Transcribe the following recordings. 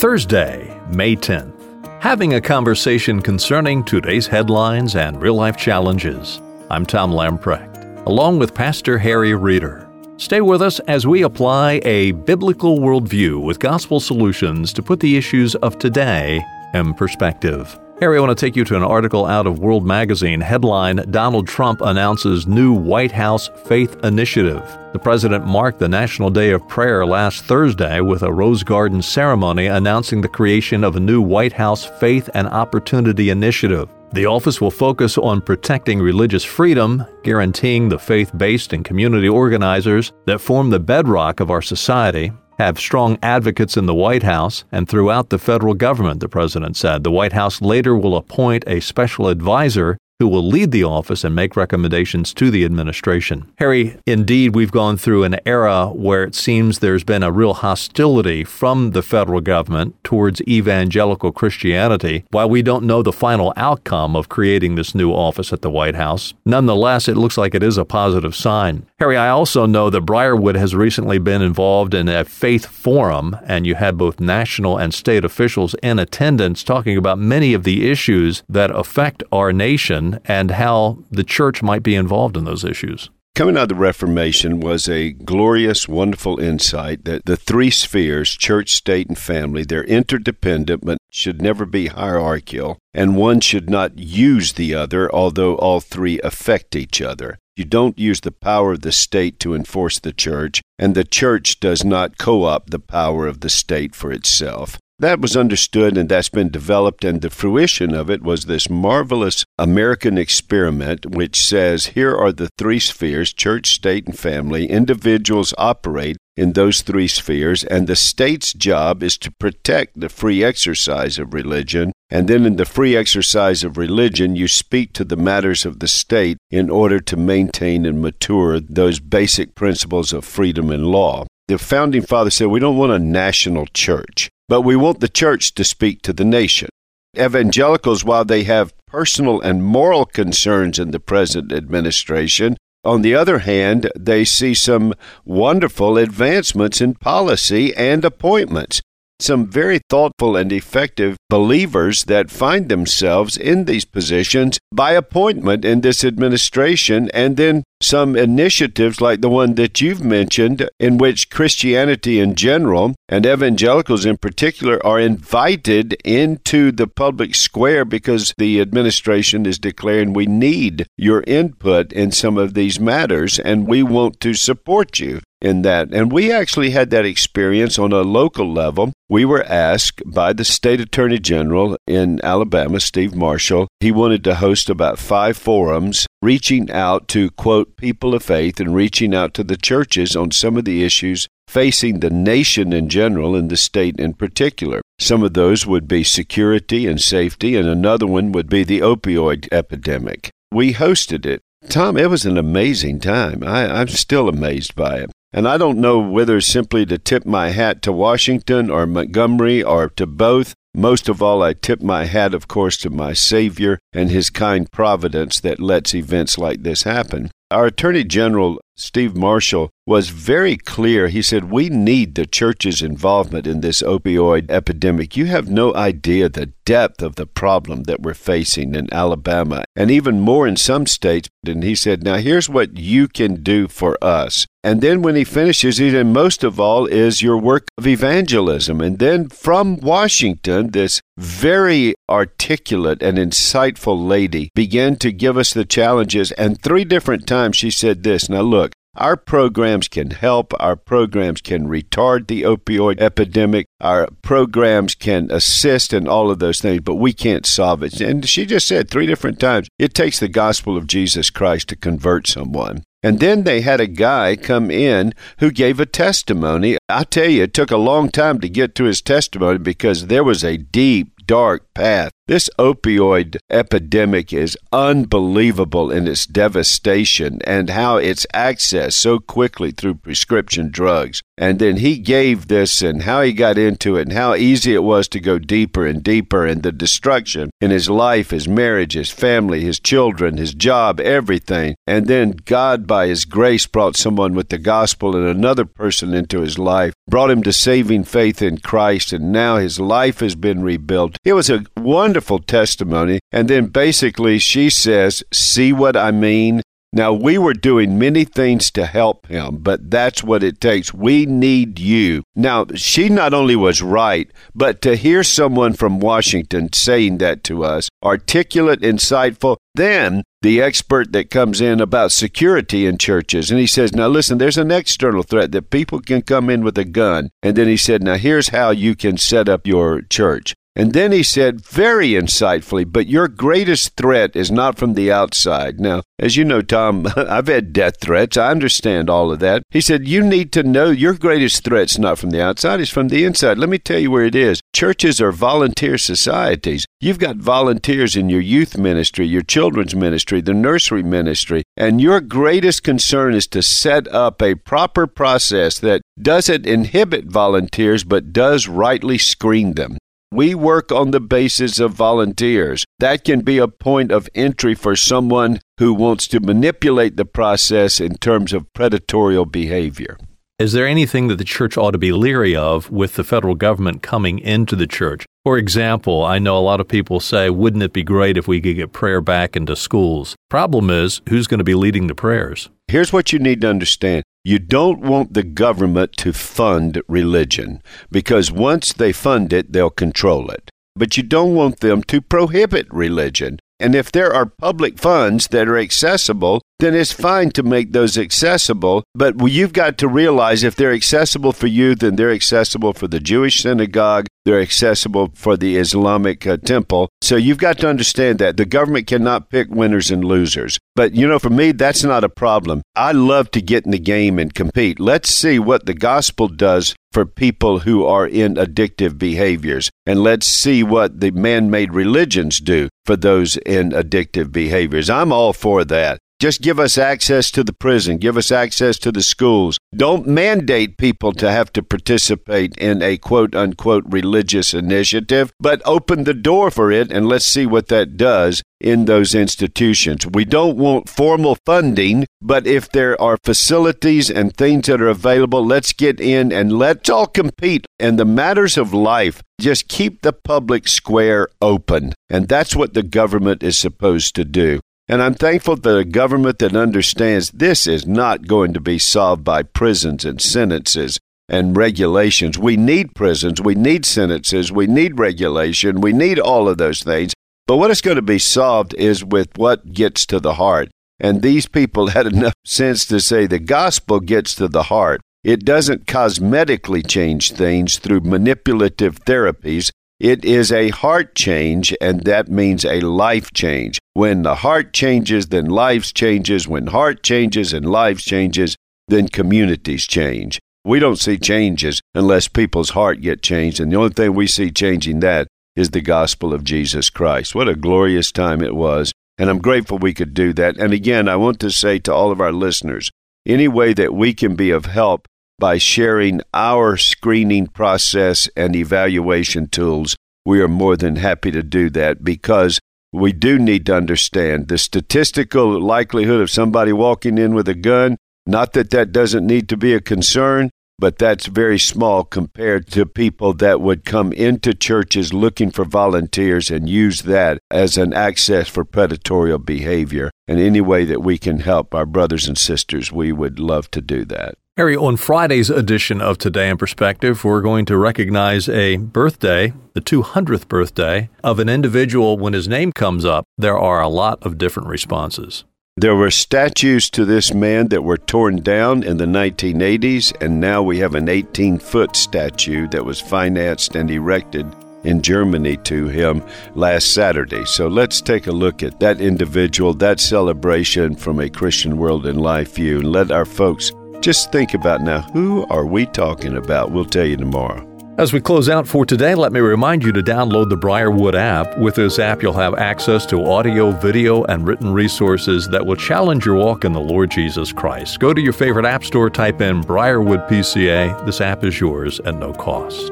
Thursday, May 10th. Having a conversation concerning today's headlines and real life challenges. I'm Tom Lamprecht, along with Pastor Harry Reeder. Stay with us as we apply a biblical worldview with gospel solutions to put the issues of today in perspective. Harry, I want to take you to an article out of World Magazine. Headline Donald Trump announces new White House Faith Initiative. The president marked the National Day of Prayer last Thursday with a Rose Garden ceremony announcing the creation of a new White House Faith and Opportunity Initiative. The office will focus on protecting religious freedom, guaranteeing the faith based and community organizers that form the bedrock of our society, have strong advocates in the White House and throughout the federal government, the president said. The White House later will appoint a special advisor who will lead the office and make recommendations to the administration. Harry, indeed, we've gone through an era where it seems there's been a real hostility from the federal government towards evangelical Christianity. While we don't know the final outcome of creating this new office at the White House, nonetheless, it looks like it is a positive sign. Harry, I also know that Briarwood has recently been involved in a faith forum, and you had both national and state officials in attendance talking about many of the issues that affect our nation and how the church might be involved in those issues. Coming out of the Reformation was a glorious, wonderful insight that the three spheres, church, state, and family, they're interdependent but should never be hierarchical, and one should not use the other, although all three affect each other. You don't use the power of the state to enforce the church, and the church does not co opt the power of the state for itself. That was understood and that's been developed, and the fruition of it was this marvelous American experiment which says here are the three spheres church, state, and family. Individuals operate in those three spheres, and the state's job is to protect the free exercise of religion. And then, in the free exercise of religion, you speak to the matters of the state in order to maintain and mature those basic principles of freedom and law. The founding fathers said we don't want a national church. But we want the church to speak to the nation. Evangelicals, while they have personal and moral concerns in the present administration, on the other hand, they see some wonderful advancements in policy and appointments some very thoughtful and effective believers that find themselves in these positions by appointment in this administration, and then some initiatives like the one that you've mentioned, in which Christianity in general and evangelicals in particular are invited into the public square because the administration is declaring we need your input in some of these matters and we want to support you in that. And we actually had that experience on a local level. We were asked by the state attorney general in Alabama, Steve Marshall. He wanted to host about five forums reaching out to, quote, people of faith and reaching out to the churches on some of the issues facing the nation in general and the state in particular. Some of those would be security and safety, and another one would be the opioid epidemic. We hosted it. Tom, it was an amazing time. I, am still amazed by it. And I don't know whether simply to tip my hat to Washington or Montgomery or to both. Most of all, I tip my hat, of course, to my Savior and His kind providence that lets events like this happen. Our Attorney General, Steve Marshall, was very clear. He said, We need the church's involvement in this opioid epidemic. You have no idea the depth of the problem that we're facing in Alabama and even more in some states. And he said, Now here's what you can do for us. And then when he finishes, he said, Most of all is your work of evangelism. And then from Washington, this very articulate and insightful lady began to give us the challenges. And three different times she said this Now, look, our programs can help. Our programs can retard the opioid epidemic. Our programs can assist in all of those things, but we can't solve it. And she just said three different times it takes the gospel of Jesus Christ to convert someone. And then they had a guy come in who gave a testimony. I tell you, it took a long time to get to his testimony because there was a deep, dark path This opioid epidemic is unbelievable in its devastation and how it's accessed so quickly through prescription drugs. And then he gave this and how he got into it and how easy it was to go deeper and deeper and the destruction in his life, his marriage, his family, his children, his job, everything. And then God, by his grace, brought someone with the gospel and another person into his life, brought him to saving faith in Christ, and now his life has been rebuilt. It was a wonderful testimony. And then basically she says, See what I mean? Now, we were doing many things to help him, but that's what it takes. We need you. Now, she not only was right, but to hear someone from Washington saying that to us, articulate, insightful, then the expert that comes in about security in churches, and he says, Now listen, there's an external threat that people can come in with a gun. And then he said, Now here's how you can set up your church. And then he said, very insightfully, but your greatest threat is not from the outside. Now, as you know, Tom, I've had death threats. I understand all of that. He said, you need to know your greatest threat's not from the outside, it's from the inside. Let me tell you where it is. Churches are volunteer societies. You've got volunteers in your youth ministry, your children's ministry, the nursery ministry, and your greatest concern is to set up a proper process that doesn't inhibit volunteers but does rightly screen them. We work on the basis of volunteers. That can be a point of entry for someone who wants to manipulate the process in terms of predatory behavior. Is there anything that the church ought to be leery of with the federal government coming into the church? For example, I know a lot of people say, wouldn't it be great if we could get prayer back into schools? Problem is, who's going to be leading the prayers? Here's what you need to understand you don't want the government to fund religion because once they fund it, they'll control it. But you don't want them to prohibit religion. And if there are public funds that are accessible, then it's fine to make those accessible. But you've got to realize if they're accessible for you, then they're accessible for the Jewish synagogue, they're accessible for the Islamic uh, temple. So you've got to understand that the government cannot pick winners and losers. But you know, for me, that's not a problem. I love to get in the game and compete. Let's see what the gospel does for people who are in addictive behaviors. And let's see what the man made religions do for those in addictive behaviors. I'm all for that. Just give us access to the prison, give us access to the schools. Don't mandate people to have to participate in a quote unquote religious initiative, but open the door for it and let's see what that does in those institutions. We don't want formal funding, but if there are facilities and things that are available, let's get in and let's all compete. And the matters of life, just keep the public square open. And that's what the government is supposed to do. And I'm thankful that a government that understands this is not going to be solved by prisons and sentences and regulations. We need prisons, we need sentences, we need regulation, we need all of those things. But what is going to be solved is with what gets to the heart. And these people had enough sense to say the gospel gets to the heart. It doesn't cosmetically change things through manipulative therapies. It is a heart change, and that means a life change. When the heart changes, then lives changes. When heart changes and lives changes, then communities change. We don't see changes unless people's heart get changed, and the only thing we see changing that is the gospel of Jesus Christ. What a glorious time it was, and I'm grateful we could do that. And again, I want to say to all of our listeners, any way that we can be of help by sharing our screening process and evaluation tools, we are more than happy to do that because we do need to understand the statistical likelihood of somebody walking in with a gun. Not that that doesn't need to be a concern, but that's very small compared to people that would come into churches looking for volunteers and use that as an access for predatory behavior. And any way that we can help our brothers and sisters, we would love to do that. Harry, on Friday's edition of Today in Perspective, we're going to recognize a birthday, the 200th birthday, of an individual. When his name comes up, there are a lot of different responses. There were statues to this man that were torn down in the 1980s, and now we have an 18 foot statue that was financed and erected in Germany to him last Saturday. So let's take a look at that individual, that celebration from a Christian World in Life view, and let our folks just think about now who are we talking about? We'll tell you tomorrow. As we close out for today, let me remind you to download the Briarwood app. With this app, you'll have access to audio, video, and written resources that will challenge your walk in the Lord Jesus Christ. Go to your favorite app store, type in Briarwood PCA. This app is yours at no cost.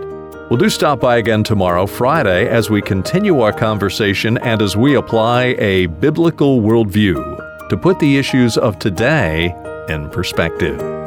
Well, do stop by again tomorrow, Friday, as we continue our conversation and as we apply a biblical worldview to put the issues of today in perspective.